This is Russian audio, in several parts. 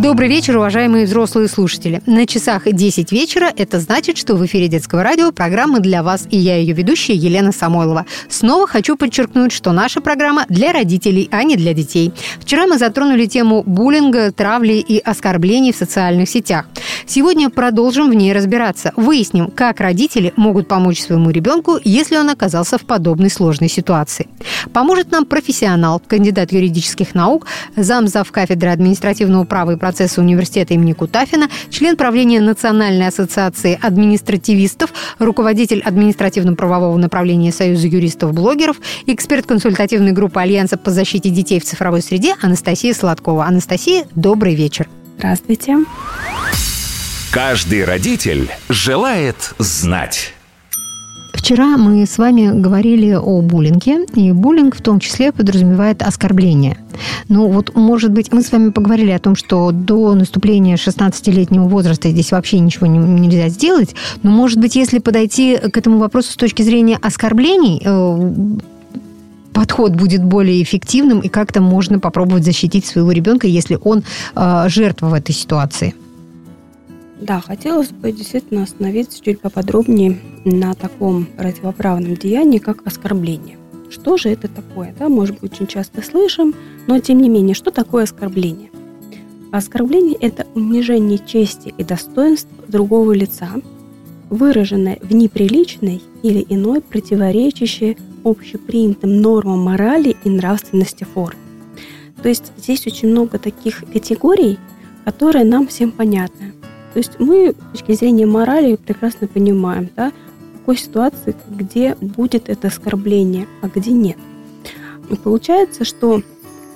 Добрый вечер, уважаемые взрослые слушатели. На часах 10 вечера это значит, что в эфире детского радио программа для вас, и я ее ведущая Елена Самойлова. Снова хочу подчеркнуть, что наша программа для родителей, а не для детей. Вчера мы затронули тему буллинга, травли и оскорблений в социальных сетях. Сегодня продолжим в ней разбираться. Выясним, как родители могут помочь своему ребенку, если он оказался в подобной сложной ситуации. Поможет нам профессионал, кандидат юридических наук, замзав кафедры административного права и процесса университета имени Кутафина, член правления Национальной ассоциации административистов, руководитель административно-правового направления Союза юристов-блогеров, эксперт консультативной группы Альянса по защите детей в цифровой среде Анастасия Сладкова. Анастасия, добрый вечер. Здравствуйте. Каждый родитель желает знать. Вчера мы с вами говорили о буллинге, и буллинг в том числе подразумевает оскорбление. Ну вот, может быть, мы с вами поговорили о том, что до наступления 16-летнего возраста здесь вообще ничего не, нельзя сделать, но, может быть, если подойти к этому вопросу с точки зрения оскорблений, э, подход будет более эффективным, и как-то можно попробовать защитить своего ребенка, если он э, жертва в этой ситуации. Да, хотелось бы действительно остановиться чуть поподробнее на таком противоправном деянии, как оскорбление. Что же это такое? Да, может быть, очень часто слышим, но тем не менее, что такое оскорбление? Оскорбление – это унижение чести и достоинства другого лица, выраженное в неприличной или иной противоречащей общепринятым нормам морали и нравственности форме. То есть здесь очень много таких категорий, которые нам всем понятны. То есть мы с точки зрения морали прекрасно понимаем, да, в какой ситуации, где будет это оскорбление, а где нет. И получается, что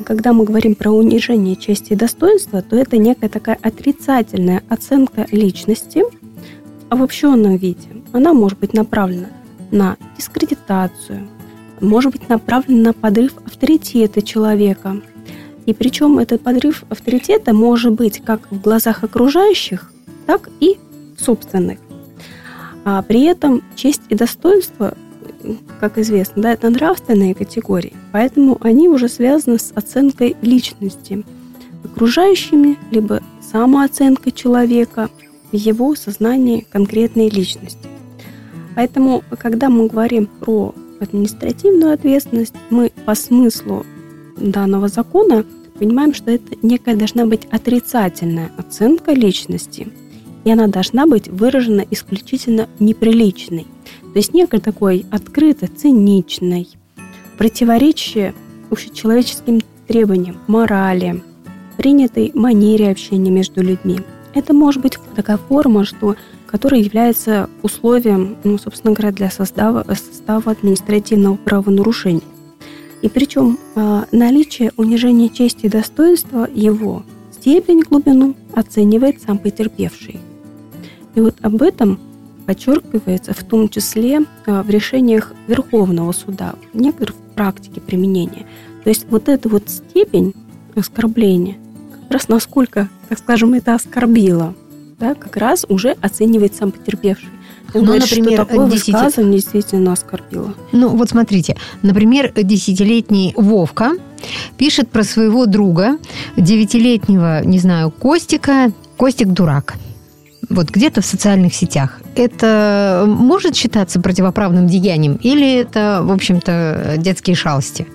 когда мы говорим про унижение чести и достоинства, то это некая такая отрицательная оценка личности в обобщенном виде. Она может быть направлена на дискредитацию, может быть направлена на подрыв авторитета человека. И причем этот подрыв авторитета может быть как в глазах окружающих, так и собственных. А при этом честь и достоинство, как известно, да, это нравственные категории, поэтому они уже связаны с оценкой личности окружающими, либо самооценкой человека в его сознании конкретной личности. Поэтому, когда мы говорим про административную ответственность, мы по смыслу данного закона понимаем, что это некая должна быть отрицательная оценка личности – и она должна быть выражена исключительно неприличной. То есть некой такой открыто циничной, противоречащей общечеловеческим требованиям, морали, принятой манере общения между людьми. Это может быть такая форма, что, которая является условием, ну, собственно говоря, для состава, состава административного правонарушения. И причем э, наличие унижения чести и достоинства его степень глубину оценивает сам потерпевший. И вот об этом подчеркивается в том числе а, в решениях Верховного суда, в некоторых практике применения. То есть вот эта вот степень оскорбления, как раз насколько, так скажем, это оскорбило, да, как раз уже оценивает сам потерпевший. Он ну, говорит, например, что такое 10... высказывание действительно оскорбило. Ну, вот смотрите, например, десятилетний Вовка пишет про своего друга, девятилетнего, не знаю, Костика, Костик дурак вот где-то в социальных сетях, это может считаться противоправным деянием или это, в общем-то, детские шалости?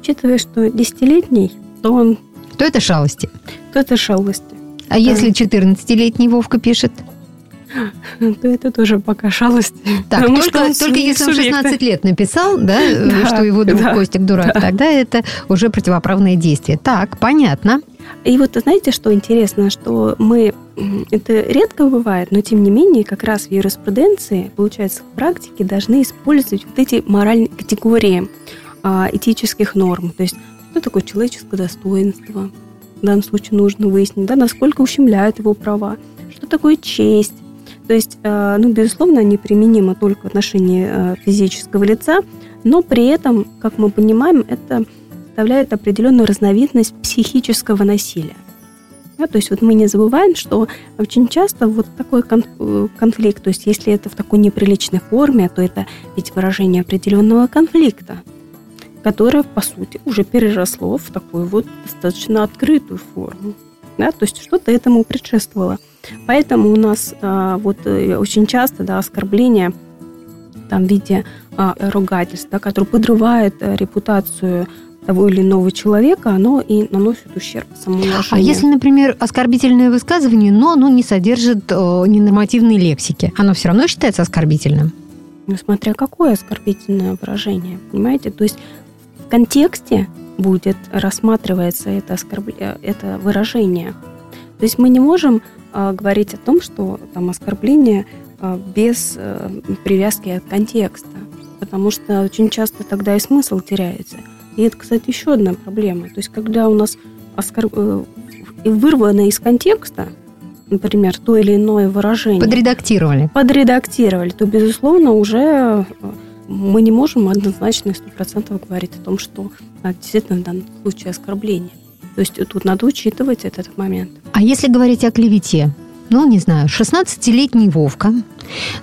Учитывая, что десятилетний, то он... То это шалости? То это шалости. А да. если 14-летний Вовка пишет? то это тоже пока шалость. Так, только, только если он 16 лет написал, да, да что его друг да, Костик дурак, да. тогда это уже противоправное действие. Так, понятно. И вот знаете, что интересно, что мы это редко бывает, но тем не менее, как раз в юриспруденции, получается, в практике должны использовать вот эти моральные категории а, этических норм. То есть, что такое человеческое достоинство? В данном случае нужно выяснить, да, насколько ущемляют его права. Что такое честь? То есть, а, ну, безусловно, они применимы только в отношении а, физического лица, но при этом, как мы понимаем, это составляет определенную разновидность психического насилия. Да, то есть вот мы не забываем, что очень часто вот такой э, конфликт, то есть если это в такой неприличной форме, то это ведь выражение определенного конфликта, которое, по сути, уже переросло в такую вот достаточно открытую форму. Да, то есть что-то этому предшествовало. Поэтому у нас а, вот э, очень часто да, оскорбления там, в виде а, ругательств, да, которое подрывает а, репутацию того или иного человека, оно и наносит ущерб самоуважению. А если, например, оскорбительное высказывание, но оно не содержит э, ненормативной лексики, оно все равно считается оскорбительным? Ну, смотря какое оскорбительное выражение, понимаете? То есть в контексте будет рассматривается это, оскорб... Это выражение. То есть мы не можем э, говорить о том, что там оскорбление э, без э, привязки от контекста, потому что очень часто тогда и смысл теряется. И это, кстати, еще одна проблема. То есть, когда у нас оскор... Э, вырвано из контекста, например, то или иное выражение... Подредактировали. Подредактировали, то, безусловно, уже э, мы не можем однозначно сто процентов говорить о том, что а, действительно в данном случае оскорбление. То есть тут надо учитывать этот момент. А если говорить о клевете? Ну, не знаю, 16-летний Вовка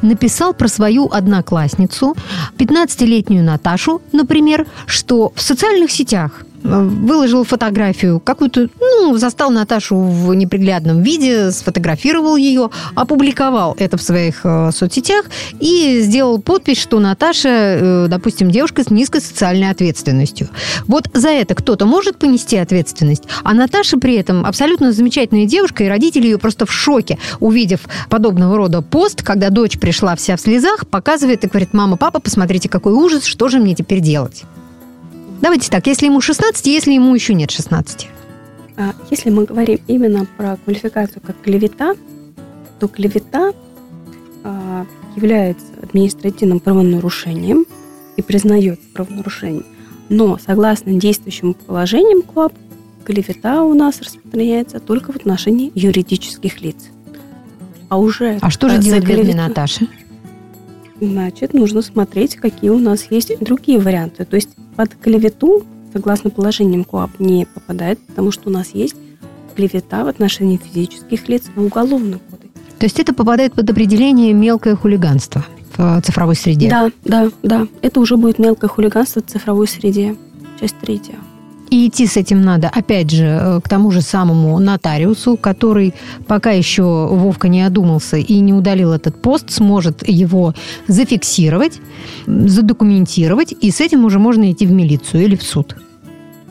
написал про свою одноклассницу, 15-летнюю Наташу, например, что в социальных сетях выложил фотографию какую-то, ну, застал Наташу в неприглядном виде, сфотографировал ее, опубликовал это в своих э, соцсетях и сделал подпись, что Наташа, э, допустим, девушка с низкой социальной ответственностью. Вот за это кто-то может понести ответственность, а Наташа при этом абсолютно замечательная девушка, и родители ее просто в шоке, увидев подобного рода пост, когда дочь пришла вся в слезах, показывает и говорит, мама, папа, посмотрите, какой ужас, что же мне теперь делать? Давайте так, если ему 16, если ему еще нет 16. А если мы говорим именно про квалификацию как клевета, то клевета а, является административным правонарушением и признается правонарушением. Но согласно действующим положениям КОАП, клевета у нас распространяется только в отношении юридических лиц. А уже... А что же делать клевета... Наташи? Значит, нужно смотреть, какие у нас есть другие варианты. То есть под клевету, согласно положениям КОАП, не попадает, потому что у нас есть клевета в отношении физических лиц в Уголовном кодексе. То есть это попадает под определение мелкое хулиганство в цифровой среде? Да, да, да. Это уже будет мелкое хулиганство в цифровой среде. Часть третья. И идти с этим надо, опять же, э, к тому же самому нотариусу, который пока еще Вовка не одумался и не удалил этот пост, сможет его зафиксировать, задокументировать, и с этим уже можно идти в милицию или в суд.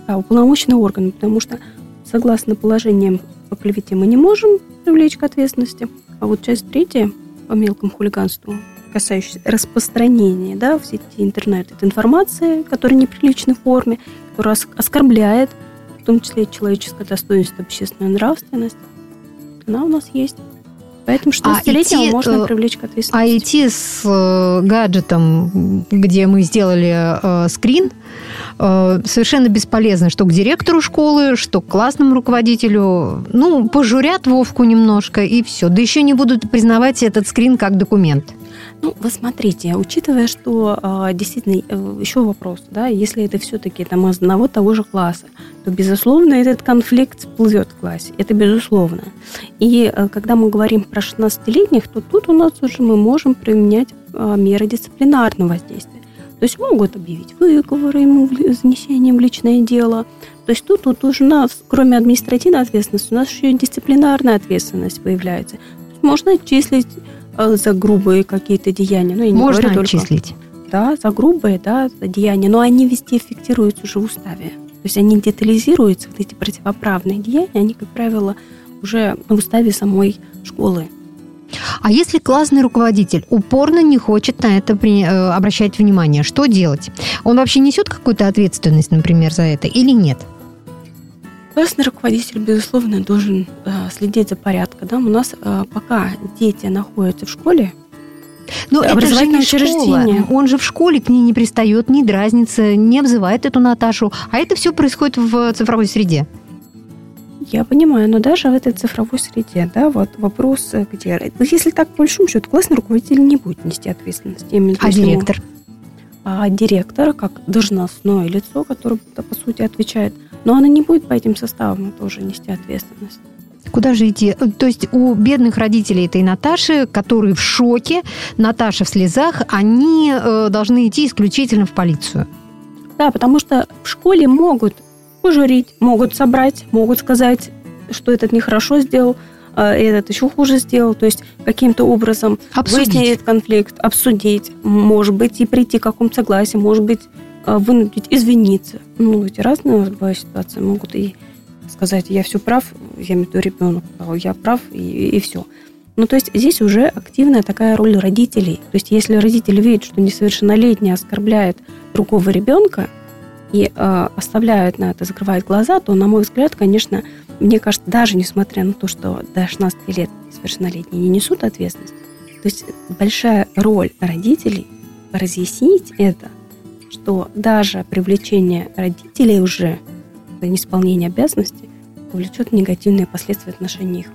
Да, уполномоченный орган, потому что согласно положениям по клевете мы не можем привлечь к ответственности, а вот часть третья по мелкому хулиганству касающаяся распространения да, в сети интернет, это информация, которая в неприличной форме, которая оскорбляет, в том числе человеческое достоинство, общественную нравственность, она у нас есть. Поэтому 16-летнего а можно э, привлечь к ответственности. А идти с э, гаджетом, где мы сделали э, скрин, э, совершенно бесполезно, что к директору школы, что к классному руководителю. Ну, пожурят Вовку немножко, и все. Да еще не будут признавать этот скрин как документ. Ну, вы смотрите, учитывая, что э, действительно э, еще вопрос, да, если это все-таки там из одного того же класса, то, безусловно, этот конфликт всплывет в классе. Это безусловно. И э, когда мы говорим про 16-летних, то тут у нас уже мы можем применять э, меры дисциплинарного воздействия. То есть могут объявить выговоры ему занесением в личное дело. То есть тут, тут уже у нас, кроме административной ответственности, у нас еще и дисциплинарная ответственность появляется. можно числить за грубые какие-то деяния. Ну, я не Можно говорю отчислить. Только, да, за грубые да, за деяния, но они везде фиксируются уже в уставе. То есть они детализируются, вот эти противоправные деяния, они, как правило, уже в уставе самой школы. А если классный руководитель упорно не хочет на это при, э, обращать внимание, что делать? Он вообще несет какую-то ответственность, например, за это или нет? Классный руководитель, безусловно, должен э, следить за порядком. Да? У нас э, пока дети находятся в школе, но это же не школа. Он же в школе к ней не пристает, не дразнится, не обзывает эту Наташу. А это все происходит в цифровой среде. Я понимаю, но даже в этой цифровой среде, да, вот вопрос, э, где... Если так, по большому счету, классный руководитель не будет нести ответственность. А директор? А директор, как должностное лицо, которое, по сути, отвечает но она не будет по этим составам тоже нести ответственность. Куда же идти? То есть у бедных родителей этой Наташи, которые в шоке, Наташа в слезах, они э, должны идти исключительно в полицию. Да, потому что в школе могут пожурить, могут собрать, могут сказать, что этот нехорошо сделал, а этот еще хуже сделал. То есть каким-то образом обсудить. выяснить этот конфликт, обсудить, может быть, и прийти к какому-то согласию, может быть, вынудить извиниться. Ну, эти разные бывают ситуации. Могут и сказать, я все прав, я имею в виду ребенок, я прав, и, и все. Ну, то есть здесь уже активная такая роль родителей. То есть если родители видят, что несовершеннолетний оскорбляет другого ребенка и э, оставляют на это, закрывают глаза, то, на мой взгляд, конечно, мне кажется, даже несмотря на то, что до 16 лет несовершеннолетние не несут ответственность, то есть большая роль родителей разъяснить это, что даже привлечение родителей уже за неисполнение обязанностей повлечет негативные последствия в отношении их.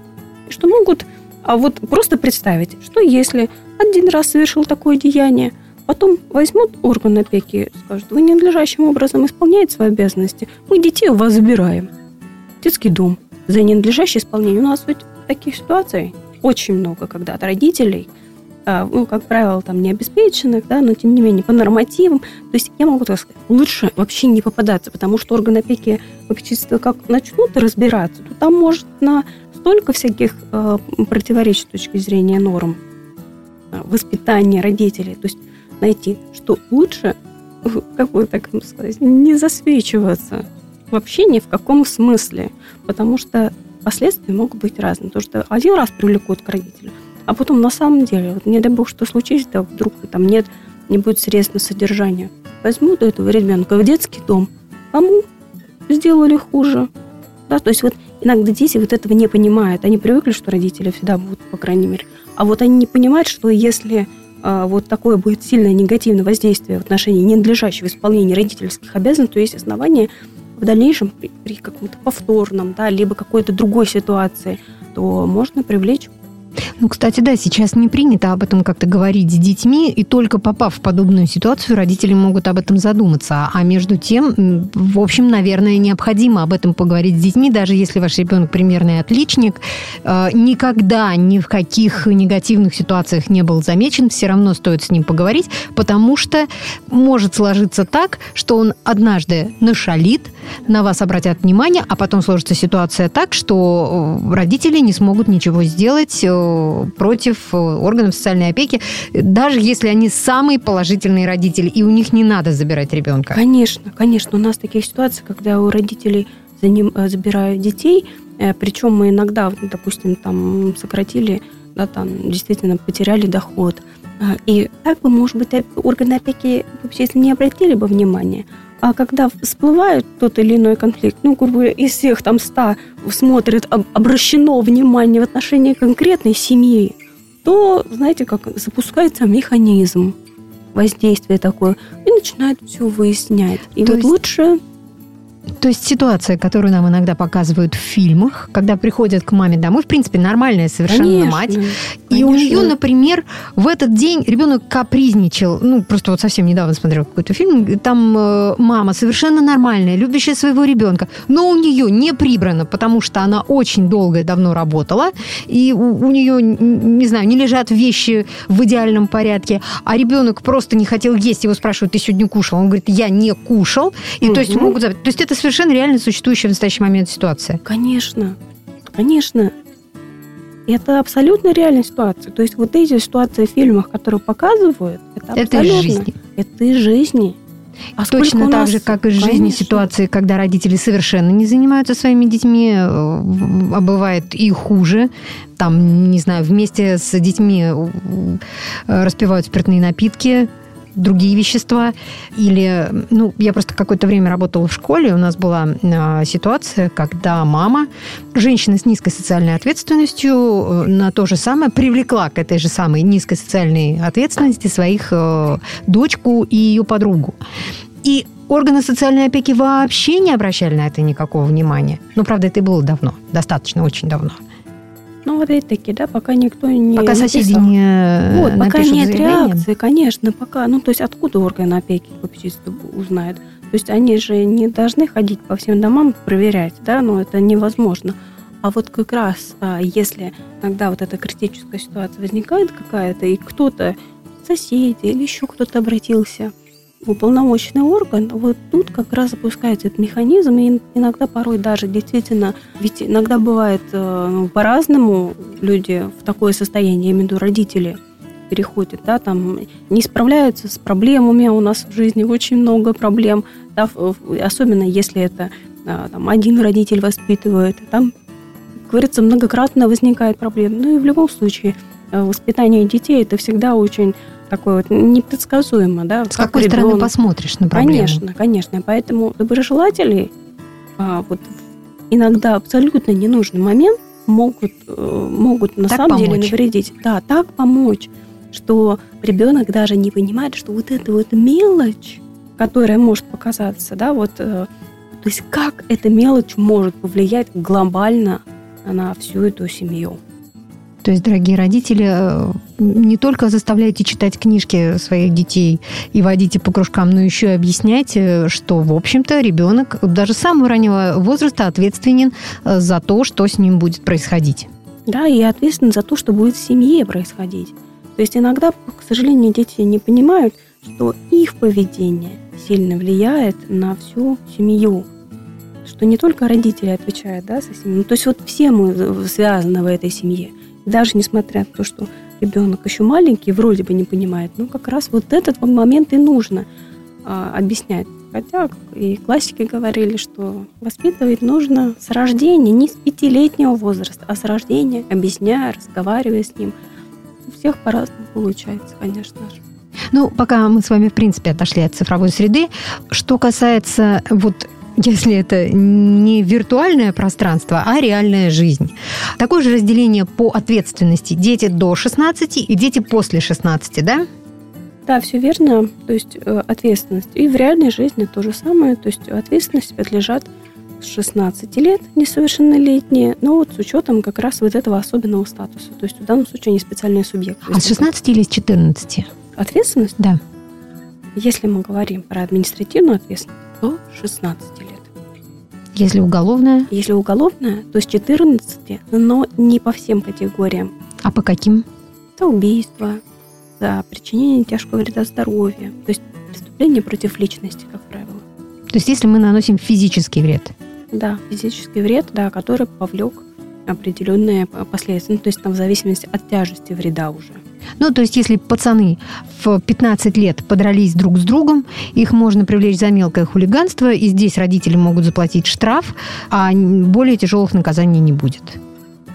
И что могут а вот просто представить, что если один раз совершил такое деяние, потом возьмут орган опеки и скажут, вы ненадлежащим образом исполняете свои обязанности, мы детей у вас забираем. Детский дом за ненадлежащее исполнение. У нас ведь таких ситуаций очень много, когда от родителей – ну, как правило, там не обеспеченных, да, но тем не менее по нормативам. То есть я могу так сказать, лучше вообще не попадаться, потому что органы опеки попечительства как начнут разбираться, то там может на столько всяких э, противоречий с точки зрения норм э, воспитания родителей. То есть найти, что лучше, как бы так сказать, не засвечиваться вообще ни в каком смысле, потому что последствия могут быть разные. То, что один раз привлекут к родителю, а потом на самом деле, вот не дай бог, что случится, да, вдруг там нет, не будет средств на содержание. Возьмут этого ребенка в детский дом. Кому сделали хуже? Да, то есть вот иногда дети вот этого не понимают. Они привыкли, что родители всегда будут, по крайней мере. А вот они не понимают, что если а, вот такое будет сильное негативное воздействие в отношении ненадлежащего исполнения родительских обязанностей, то есть основания в дальнейшем при, при каком-то повторном, да, либо какой-то другой ситуации, то можно привлечь ну, кстати, да, сейчас не принято об этом как-то говорить с детьми, и только попав в подобную ситуацию, родители могут об этом задуматься. А между тем, в общем, наверное, необходимо об этом поговорить с детьми, даже если ваш ребенок примерный отличник, э, никогда ни в каких негативных ситуациях не был замечен, все равно стоит с ним поговорить, потому что может сложиться так, что он однажды нашалит, на вас обратят внимание, а потом сложится ситуация так, что э, родители не смогут ничего сделать э, против э, органов социальной опеки, даже если они самые положительные родители, и у них не надо забирать ребенка. Конечно, конечно. У нас такие ситуации, когда у родителей за ним э, забирают детей, э, причем мы иногда, допустим, там сократили, да, там действительно потеряли доход. И так бы, может быть, органы опеки, если не обратили бы внимания, а когда всплывает тот или иной конфликт, ну, грубо говоря, из всех там ста смотрит, обращено внимание в отношении конкретной семьи, то, знаете, как запускается механизм воздействия такое, и начинает все выяснять. И то вот есть... лучше то есть ситуация, которую нам иногда показывают в фильмах, когда приходят к маме домой, в принципе, нормальная совершенно конечно, мать. Конечно. И у нее, например, в этот день ребенок капризничал. Ну, просто вот совсем недавно смотрел какой-то фильм. Там э, мама совершенно нормальная, любящая своего ребенка, но у нее не прибрано, потому что она очень долго и давно работала, и у, у нее, не знаю, не лежат вещи в идеальном порядке, а ребенок просто не хотел есть, его спрашивают, ты сегодня кушал? Он говорит, я не кушал. И угу. то есть могут... То есть это совершенно реально существующая в настоящий момент ситуация. Конечно, конечно. Это абсолютно реальная ситуация. То есть вот эти ситуации в фильмах, которые показывают, это, это из жизни. Это из жизни. А Точно так же, как и в жизни Конечно. ситуации, когда родители совершенно не занимаются своими детьми, э, а бывает и хуже. Там, не знаю, вместе с детьми э, распивают спиртные напитки, другие вещества. Или, ну, я просто какое-то время работала в школе, у нас была э, ситуация, когда мама, женщина с низкой социальной ответственностью, э, на то же самое привлекла к этой же самой низкой социальной ответственности своих э, дочку и ее подругу. И органы социальной опеки вообще не обращали на это никакого внимания. Ну, правда, это и было давно, достаточно, очень давно. Ну, вот опять-таки, да, пока никто не Пока соседи не Вот, пока нет реакции, конечно, пока, ну, то есть откуда органы опеки попечительства узнают? То есть они же не должны ходить по всем домам проверять, да, но это невозможно. А вот как раз, а, если иногда вот эта критическая ситуация возникает какая-то, и кто-то, соседи или еще кто-то обратился уполномоченный орган, вот тут как раз запускается этот механизм, и иногда порой даже действительно, ведь иногда бывает э, ну, по-разному люди в такое состояние, я имею в виду родители, переходят, да, там не справляются с проблемами, у нас в жизни очень много проблем, да, особенно если это а, там, один родитель воспитывает, там говорится, многократно возникает проблема. Ну и в любом случае э, воспитание детей это всегда очень такое вот непредсказуемо, да. С какой ребенок... стороны посмотришь на проблему? Конечно, конечно. Поэтому доброжелатели а, вот иногда абсолютно ненужный момент могут, э, могут на так самом помочь. деле навредить. Да, так помочь, что ребенок даже не понимает, что вот эта вот мелочь, которая может показаться, да, вот, э, то есть как эта мелочь может повлиять глобально на всю эту семью. То есть, дорогие родители, э, не только заставляйте читать книжки своих детей и водите по кружкам, но еще и объясняйте, что, в общем-то, ребенок даже с самого раннего возраста ответственен э, за то, что с ним будет происходить. Да, и ответственен за то, что будет в семье происходить. То есть иногда, к сожалению, дети не понимают, что их поведение сильно влияет на всю семью что не только родители отвечают да, за семью, ну, то есть вот все мы связаны в этой семье. Даже несмотря на то, что ребенок еще маленький, вроде бы не понимает, ну как раз вот этот момент и нужно а, объяснять. Хотя и классики говорили, что воспитывать нужно с рождения, не с пятилетнего возраста, а с рождения, объясняя, разговаривая с ним. У всех по-разному получается, конечно же. Ну, пока мы с вами, в принципе, отошли от цифровой среды, что касается вот если это не виртуальное пространство, а реальная жизнь. Такое же разделение по ответственности. Дети до 16 и дети после 16, да? Да, все верно. То есть э, ответственность. И в реальной жизни то же самое. То есть ответственность подлежат с 16 лет несовершеннолетние, но вот с учетом как раз вот этого особенного статуса. То есть в данном случае они специальные субъекты. А с 16 или с 14? Ответственность? Да. Если мы говорим про административную ответственность, то 16 лет. Если уголовная? Если уголовная, то с 14, но не по всем категориям. А по каким? За убийство, за причинение тяжкого вреда здоровью. То есть преступление против личности, как правило. То есть если мы наносим физический вред? Да, физический вред, да, который повлек определенные последствия. Ну, то есть там в зависимости от тяжести вреда уже. Ну, то есть, если пацаны в 15 лет подрались друг с другом, их можно привлечь за мелкое хулиганство, и здесь родители могут заплатить штраф, а более тяжелых наказаний не будет.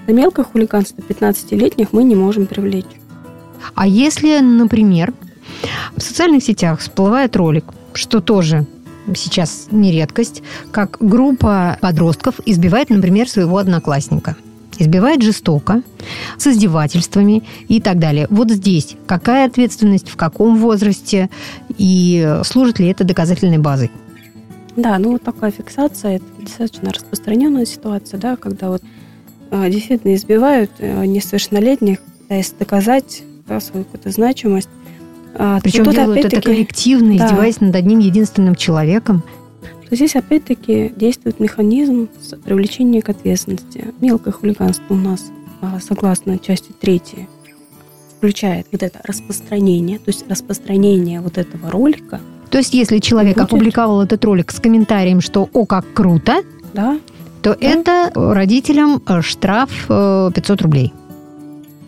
За мелкое хулиганство 15-летних мы не можем привлечь. А если, например, в социальных сетях всплывает ролик, что тоже сейчас не редкость, как группа подростков избивает, например, своего одноклассника – избивает жестоко, с издевательствами и так далее. Вот здесь какая ответственность, в каком возрасте и служит ли это доказательной базой? Да, ну вот такая фиксация, это достаточно распространенная ситуация, да, когда вот э, действительно избивают э, несовершеннолетних, пытаясь доказать да, свою какую-то значимость. А, Причем делают это коллективно, да. издеваясь над одним единственным человеком то здесь опять-таки действует механизм привлечения к ответственности. Мелкое хулиганство у нас, а, согласно части 3, включает вот это распространение, то есть распространение вот этого ролика. То есть если человек будет... опубликовал этот ролик с комментарием, что «О, как круто!», да, то да. это родителям э, штраф 500 э, рублей.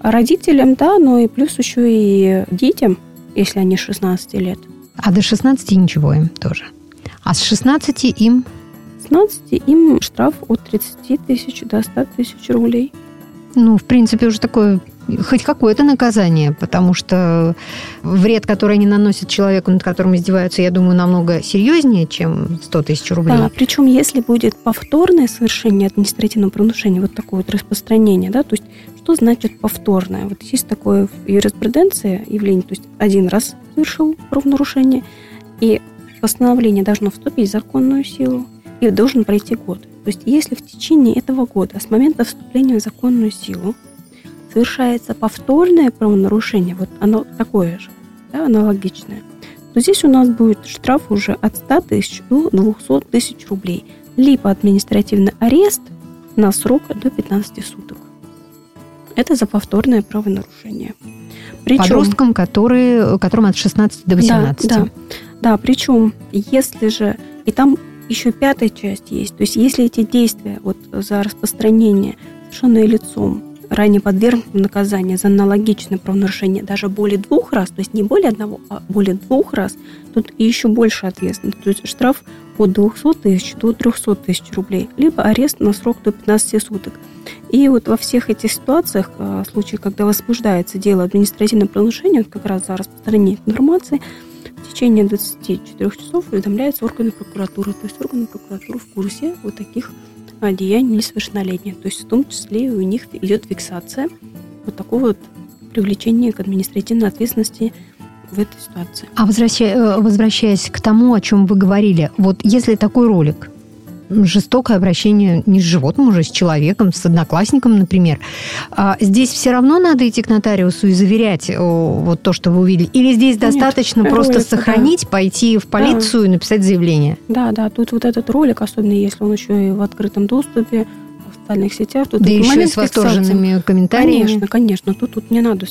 Родителям, да, но и плюс еще и детям, если они 16 лет. А до 16 ничего им тоже. А с 16 им? С 16 им штраф от 30 тысяч до 100 тысяч рублей. Ну, в принципе, уже такое хоть какое-то наказание, потому что вред, который они наносят человеку, над которым издеваются, я думаю, намного серьезнее, чем 100 тысяч рублей. Да, причем если будет повторное совершение административного правонарушения, вот такое вот распространение, да, то есть что значит повторное? Вот есть такое в юриспруденции явление, то есть один раз совершил правонарушение, и постановление должно вступить в законную силу и должен пройти год. То есть если в течение этого года, с момента вступления в законную силу, совершается повторное правонарушение, вот оно такое же, да, аналогичное, то здесь у нас будет штраф уже от 100 тысяч до 200 тысяч рублей. Либо административный арест, на срок до 15 суток. Это за повторное правонарушение. Причем, Подросткам, которые, которым от 16 до 18. Да, да, да, причем, если же, и там еще пятая часть есть, то есть если эти действия вот за распространение, совершенное лицом, ранее подвергнуты наказанию за аналогичное правонарушение даже более двух раз, то есть не более одного, а более двух раз, тут еще больше ответственность. То есть штраф от 200 тысяч до 300 тысяч рублей, либо арест на срок до 15 суток. И вот во всех этих ситуациях, в э, случае, когда возбуждается дело административного правонарушения, как раз за распространение информации, в течение 24 часов уведомляются органы прокуратуры. То есть органы прокуратуры в курсе вот таких деяний несовершеннолетних. То есть в том числе у них идет фиксация вот такого вот привлечения к административной ответственности в этой ситуации. А возвращаясь, э, возвращаясь к тому, о чем вы говорили, вот если такой ролик жестокое обращение не с животным, уже с человеком, с одноклассником, например. А здесь все равно надо идти к нотариусу и заверять вот то, что вы увидели? Или здесь Нет, достаточно просто ролик, сохранить, да. пойти в полицию да. и написать заявление? Да, да, тут вот этот ролик, особенно если он еще и в открытом доступе, в социальных сетях. Тут да еще и с восторженными комментариями. Конечно, конечно. Тут, тут не надо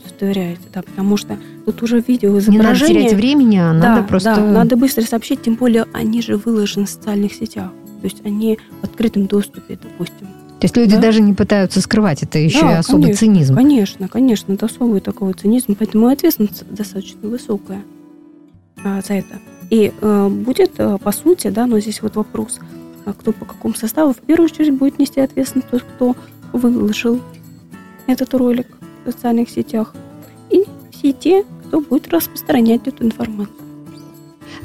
удостоверять, да, потому что тут уже видео изображение. Не надо терять времени, а да, надо просто... Да, надо быстро сообщить, тем более они же выложены в социальных сетях. То есть они в открытом доступе, допустим. То есть люди да? даже не пытаются скрывать, это еще да, и особый конечно, цинизм. Конечно, конечно, это особый такой цинизм, поэтому ответственность достаточно высокая а, за это. И а, будет, а, по сути, да, но здесь вот вопрос, а кто по какому составу, в первую очередь будет нести ответственность тот, кто выложил этот ролик в социальных сетях, и все те, кто будет распространять эту информацию.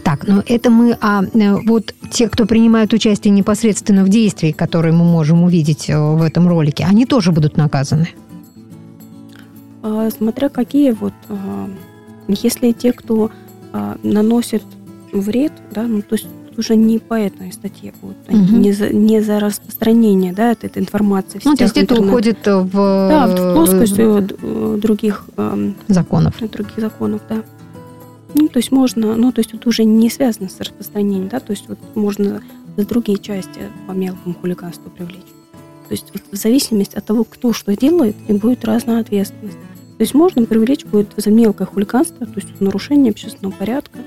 Так, но это мы, а э, вот те, кто принимают участие непосредственно в действии, которые мы можем увидеть э, в этом ролике, они тоже будут наказаны? А, смотря какие вот, а, если те, кто а, наносит вред, да, ну то есть уже не по этой статье будут, угу. не, за, не за распространение да, этой, этой информации. В ну, то есть это уходит в... Да, в плоскость других законов. Других законов, да. Ну, то есть можно, ну, то есть это уже не связано с распространением, да, то есть вот можно за другие части по мелкому хулиганству привлечь. То есть вот в зависимости от того, кто что делает, и будет разная ответственность. То есть можно привлечь будет за мелкое хулиганство, то есть нарушение общественного порядка,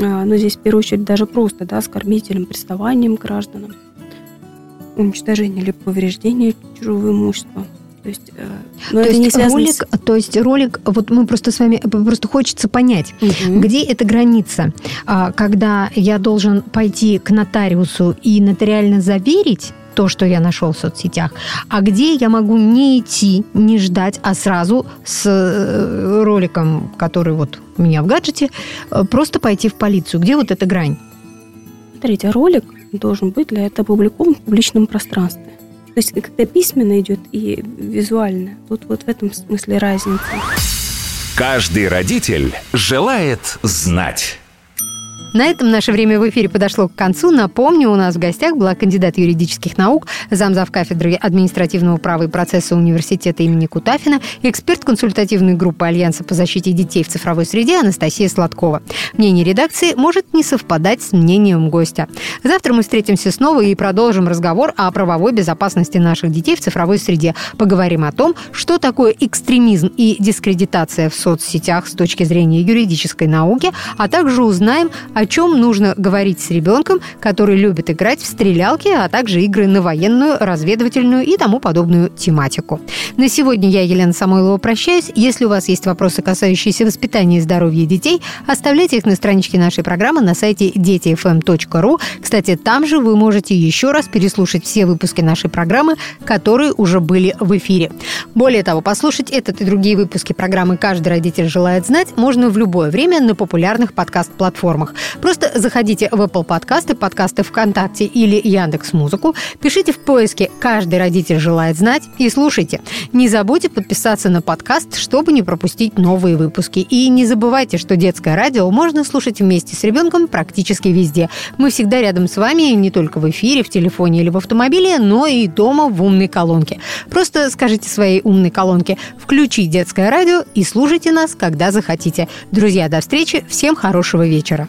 а, но здесь в первую очередь даже просто, да, оскорбителем, приставанием к гражданам, уничтожение или повреждение чужого имущества – то есть, э, но то это есть не ролик, с... то есть ролик, вот мы просто с вами просто хочется понять, угу. где эта граница, а, когда я должен пойти к нотариусу и нотариально заверить то, что я нашел в соцсетях, а где я могу не идти, не ждать, а сразу с э, роликом, который вот у меня в гаджете, э, просто пойти в полицию. Где вот эта грань? Смотрите, ролик должен быть для этого опубликован в публичном пространстве. То есть когда письменно идет и визуально. Тут вот в этом смысле разница. Каждый родитель желает знать. На этом наше время в эфире подошло к концу. Напомню, у нас в гостях была кандидат юридических наук, замзав кафедры административного права и процесса университета имени Кутафина, эксперт консультативной группы Альянса по защите детей в цифровой среде Анастасия Сладкова. Мнение редакции может не совпадать с мнением гостя. Завтра мы встретимся снова и продолжим разговор о правовой безопасности наших детей в цифровой среде. Поговорим о том, что такое экстремизм и дискредитация в соцсетях с точки зрения юридической науки, а также узнаем о о чем нужно говорить с ребенком, который любит играть в стрелялки, а также игры на военную, разведывательную и тому подобную тематику. На сегодня я, Елена Самойлова, прощаюсь. Если у вас есть вопросы, касающиеся воспитания и здоровья детей, оставляйте их на страничке нашей программы на сайте детифм.ру. Кстати, там же вы можете еще раз переслушать все выпуски нашей программы, которые уже были в эфире. Более того, послушать этот и другие выпуски программы «Каждый родитель желает знать» можно в любое время на популярных подкаст-платформах. Просто заходите в Apple подкасты, подкасты ВКонтакте или Яндекс Музыку, пишите в поиске «Каждый родитель желает знать» и слушайте. Не забудьте подписаться на подкаст, чтобы не пропустить новые выпуски. И не забывайте, что детское радио можно слушать вместе с ребенком практически везде. Мы всегда рядом с вами, не только в эфире, в телефоне или в автомобиле, но и дома в умной колонке. Просто скажите своей умной колонке «Включи детское радио» и слушайте нас, когда захотите. Друзья, до встречи. Всем хорошего вечера.